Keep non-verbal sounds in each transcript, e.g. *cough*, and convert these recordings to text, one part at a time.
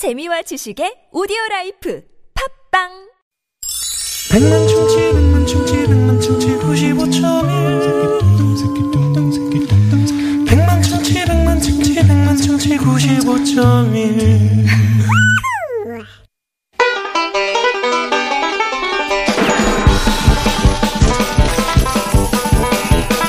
재미와 지식의 오디오 라이프 팝빵! 백만 충치 백만 충치 백만 충치 95.1 백만 충치 백만 충치 백만 충치 95.1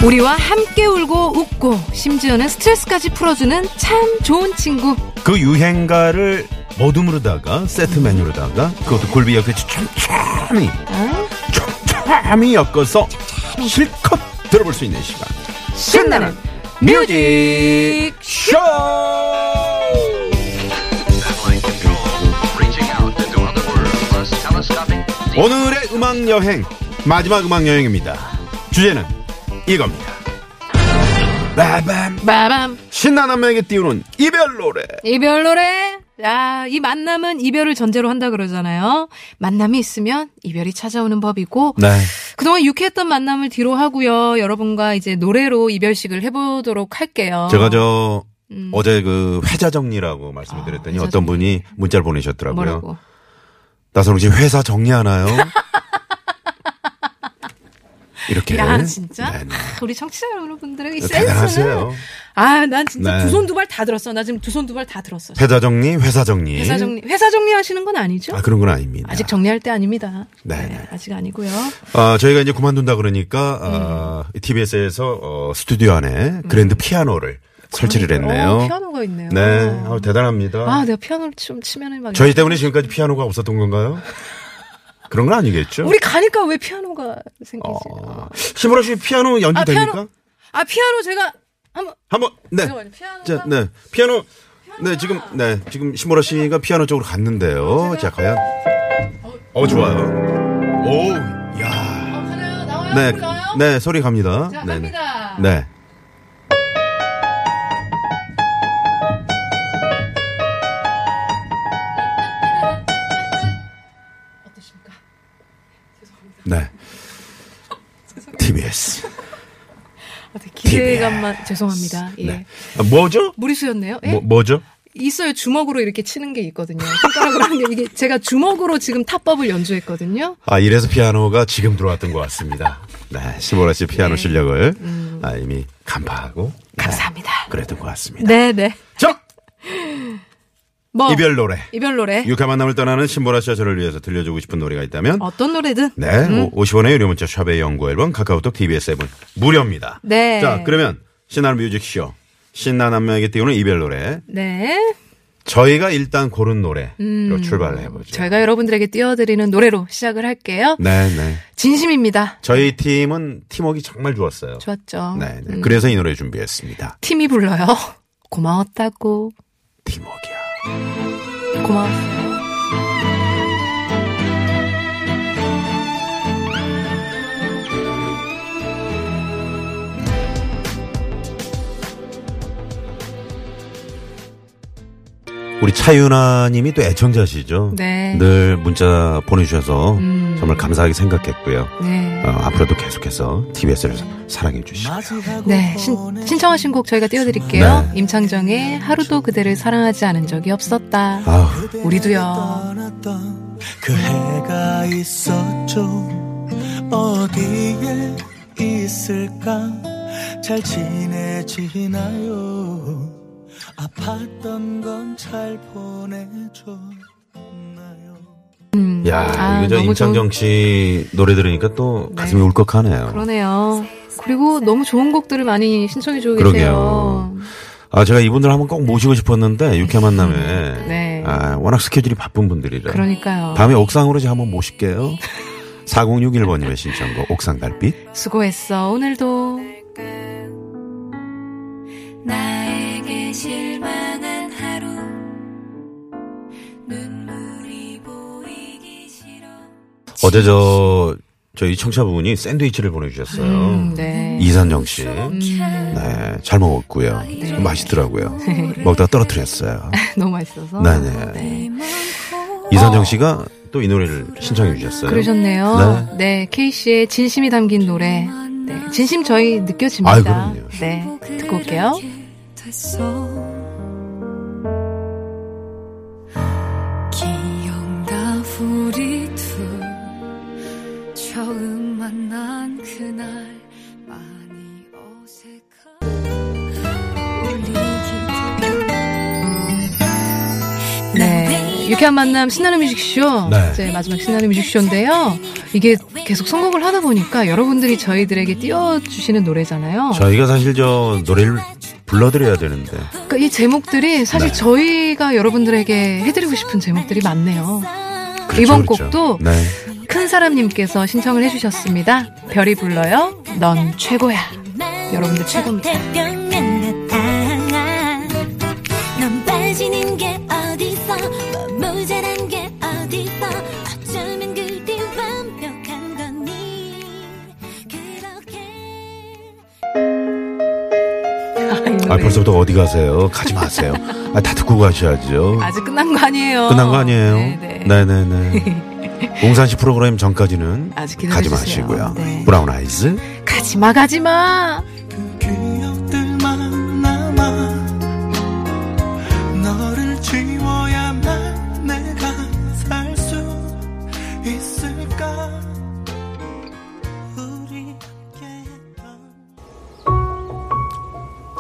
우리와 함께 울고 웃고 심지어는 스트레스까지 풀어주는 참 좋은 친구. 그 유행가를 모둠으로다가 세트 메뉴로다가 그것도 굴비 옆에 촘촘히 촘촘히 엮어서 실컷 들어볼 수 있는 시간. 신나는 뮤직 쇼! 오늘의 음악 여행 마지막 음악 여행입니다. 주제는 이겁니다. 빠밤 빠밤 신나남에게 띄우는 이별 노래. 이별 노래 야, 이 만남은 이별을 전제로 한다 그러잖아요. 만남이 있으면 이별이 찾아오는 법이고 네 그동안 유쾌했던 만남을 뒤로 하고요. 여러분과 이제 노래로 이별식을 해보도록 할게요. 제가 저 음. 어제 그 회자 정리라고 말씀을 드렸더니 회자 어떤 분이 문자를 보내셨더라고요. 뭐라고? 나선홍 씨 회사 정리하나요? *laughs* 이렇게. 야, 진짜? 네네. 우리 청취자 여러분들에게 이 센스는. 아, 난 진짜 네. 두손 두 발 다 들었어. 나 지금 두 손 두 발 다 들었어. 회사 정리, 회사 정리. 회사 정리, 회사 정리 하시는 건 아니죠? 아, 그런 건 아닙니다. 아직 정리할 때 아닙니다. 네, 네. 아직 아니고요. 아, 저희가 이제 그만둔다 그러니까, 아, 음. TBS에서 어, 스튜디오 안에 그랜드 피아노를 설치를 했네요. 어, 피아노가 있네요. 네, 아, 대단합니다. 아, 내가 피아노를 좀 치면은 막. 저희 때문에 지금까지 피아노가 없었던 건가요? *laughs* 그런 건 아니겠죠? 우리 가니까 왜 피아노가 생기지? 어, 심으라 씨 피아노 연주 아, 됩니까? 피아노. 아, 피아노 제가 한번 한번 네. 피아노가- 자, 네. 피아노 네, 지금 네, 지금 심보라 씨가 피아노 쪽으로 갔는데요. 자, 과연 어, 좋아요. 오, 야. 나와요? 네. 나와요? 네, 소리 갑니다. 자, 네, 갑니다. 네. 되게 기대감만 죄송합니다. 예. 네. 아, 뭐죠? 무리수였네요. 예? 뭐, 뭐죠? 있어요. 주먹으로 이렇게 치는 게 있거든요. 손가락으로 하는 게 이게 제가 주먹으로 지금 탑법을 연주했거든요. 아, 이래서 피아노가 지금 들어왔던 것 같습니다. 네, 심보라 씨 피아노 네. 실력을 아, 이미 간파하고 네, 감사합니다. 그랬던 것 같습니다. 네, 네. 자, 뭐 이별 노래. 이별 노래 유쾌한 만남을 떠나는 신보라 씨와 저를 위해서 들려주고 싶은 노래가 있다면 어떤 노래든 네, 오 50원의 유료 문자 샵의 연구 앨범 카카오톡 TBS 앱은 무료입니다. 네. 자, 그러면 신나는 뮤직쇼 신나는 남매에게 띄우는 이별 노래 네. 저희가 일단 고른 노래로 출발을 해보죠. 음. 저희가 여러분들에게 띄워드리는 노래로 시작을 할게요. 네, 네. 진심입니다. 저희 팀은 팀워크 정말 좋았어요. 좋았죠. 네, 네. 음. 그래서 이 노래 준비했습니다. 팀이 불러요. 고마웠다고. 팀워크야. 고마웠어요. 우리 차윤아 님이 또 애청자시죠? 네. 음. 늘 문자 보내주셔서 정말 감사하게 생각했고요. 네. 어, 앞으로도 계속해서 TBS를 사랑해 주시고요. 네. 신, 신청하신 곡 저희가 띄워드릴게요. 네. 임창정의 하루도 그대를 사랑하지 않은 적이 없었다. 아우, 우리도요. 그 해가 있었죠 어디에 있을까 잘 지내지나요 아팠던 건 잘 보내줬나요 음. 야, 아, 이거 저 임창정 씨 노래 들으니까 또 가슴이 네. 울컥하네요. 그러네요. 그리고 너무 좋은 곡들을 많이 신청해 주고 그러게요. 계세요. 아, 제가 이분들 한번 꼭 모시고 싶었는데, 유쾌한 만남에. 네. 아, 워낙 스케줄이 바쁜 분들이라. 그러니까요. 다음에 옥상으로 제가 한번 모실게요. 4061번님의 신청곡, 옥상 달빛. 수고했어, 오늘도. 어제 저, 저희 청취자분이 샌드위치를 보내주셨어요. 음, 네. 이산정 씨. 음, 네, 잘 먹었고요. 맛있더라고요. *laughs* 먹다가 떨어뜨렸어요. *laughs* 너무 맛있어서. 네네. 이산정 씨가 또 이 노래를 신청해 주셨어요. 그러셨네요. 네. K씨의 진심이 담긴 노래. 네. 진심 저희 느껴집니다. 아유, 그럼요. 네. 듣고 올게요. 만난 그날 많이 어색한 네. 유쾌한 만남 신나는 뮤직쇼. 네. 이제 마지막 신나는 뮤직쇼인데요. 이게 계속 선곡을 하다 보니까 여러분들이 저희들에게 띄워주시는 노래잖아요. 저희가 사실 저 노래를 불러드려야 되는데. 그러니까 이 제목들이 사실 네. 저희가 여러분들에게 해드리고 싶은 제목들이 많네요. 그렇죠, 이번 그렇죠. 곡도 네. 큰 사람님께서 신청을 해주셨습니다. 별이 불러요. 넌 최고야. 여러분들 최고입니다. 뭐 아, 노래. 벌써부터 어디 가세요? 가지 마세요. 아, 다 듣고 가셔야죠. 아직 끝난 거 아니에요. 끝난 거 아니에요? 네네. 네네네. *laughs* 공산시 프로그램 전까지는 아직 가지. 마시고요. 네. 브라운 아이즈. 가지 마 가지마. 살수 있을까 우리에게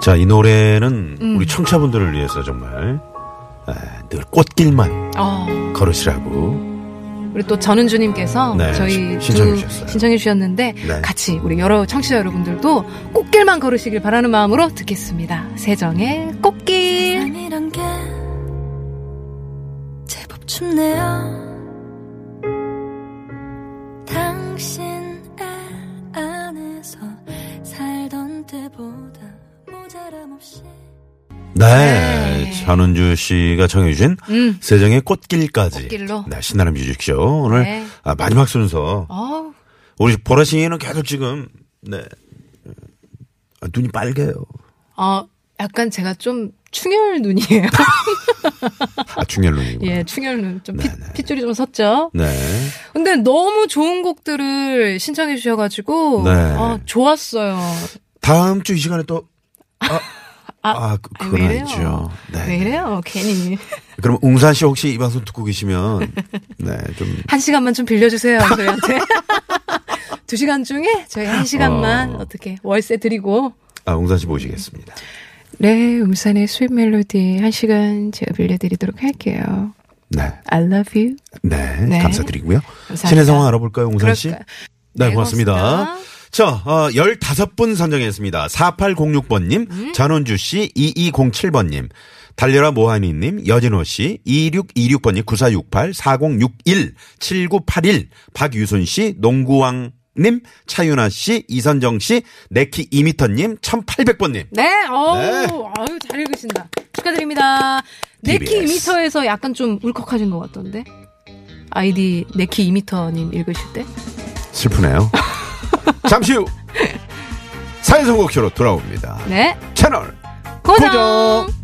자, 이 노래는 음. 우리 청취자분들을 위해서 정말 에, 늘 꽃길만 어, 걸으시라고. 우리 또 전은주님께서 네, 저희 신- 신청해 두- 주셨어요. 신청해 주셨는데 네. 같이 우리 여러 청취자 여러분들도 꽃길만 걸으시길 바라는 마음으로 듣겠습니다. 세정의 꽃길. 세상이란 게 제법 춥네요 네, 네. 전은주 씨가 청해주신 음. 세정의 꽃길까지. 꽃길로. 네, 신나는 뮤직쇼. 오늘 네. 아, 마지막 순서. 어우, 우리 보라싱이는 계속 지금, 네. 아, 눈이 빨개요. 어, 약간 제가 좀 충혈 눈이에요. *laughs* 아, 중열 눈이고. 예, 충혈 눈. 좀 피, 네네. 핏줄이 좀 섰죠. 네. 근데 너무 좋은 곡들을 신청해 주셔가지고, 네. 아, 좋았어요. 다음 주 이 시간에 또, 아, 아, 그, 아니, 그건 왜 이래요? 아니죠. 네. 왜 이래요, 괜히. 그럼 웅산 씨 혹시 이 방송 듣고 계시면, 네, 좀, 한 시간만 좀 빌려주세요, 저희한테. *laughs* 두 시간 중에 저희 한 시간만 어. 어. 떻게 월세 드리고. 아, 웅산 씨 모시겠습니다. 네, 웅산의 sweet melody 한 시간 제가 빌려드리도록 할게요. 네. I love you. 네. 네. 감사드리고요. 감사합니다. 시내 상황 알아볼까요, 웅산 씨? 그럴까요? 네, 네, 고맙습니다. 고맙습니다. 자, 어, 15분 선정했습니다. 4806번님, 음? 전원주 씨, 2207번님, 달려라 모하니님, 여진호 씨, 2626번님, 9468, 4061, 7981, 박유순 씨, 농구왕 님, 차윤아 씨, 이선정 씨, 네키 2미터 님, 1800번 님. 네, 어우, 네. 아유, 잘 읽으신다. 축하드립니다. 네키 TBS. 2m에서 약간 좀 울컥하신 것 같던데. 아이디 네키 2m님 읽으실 때. 슬프네요. *laughs* 잠시 후, *laughs* 사회선곡쇼로 돌아옵니다. 네, 채널 고정! 고정!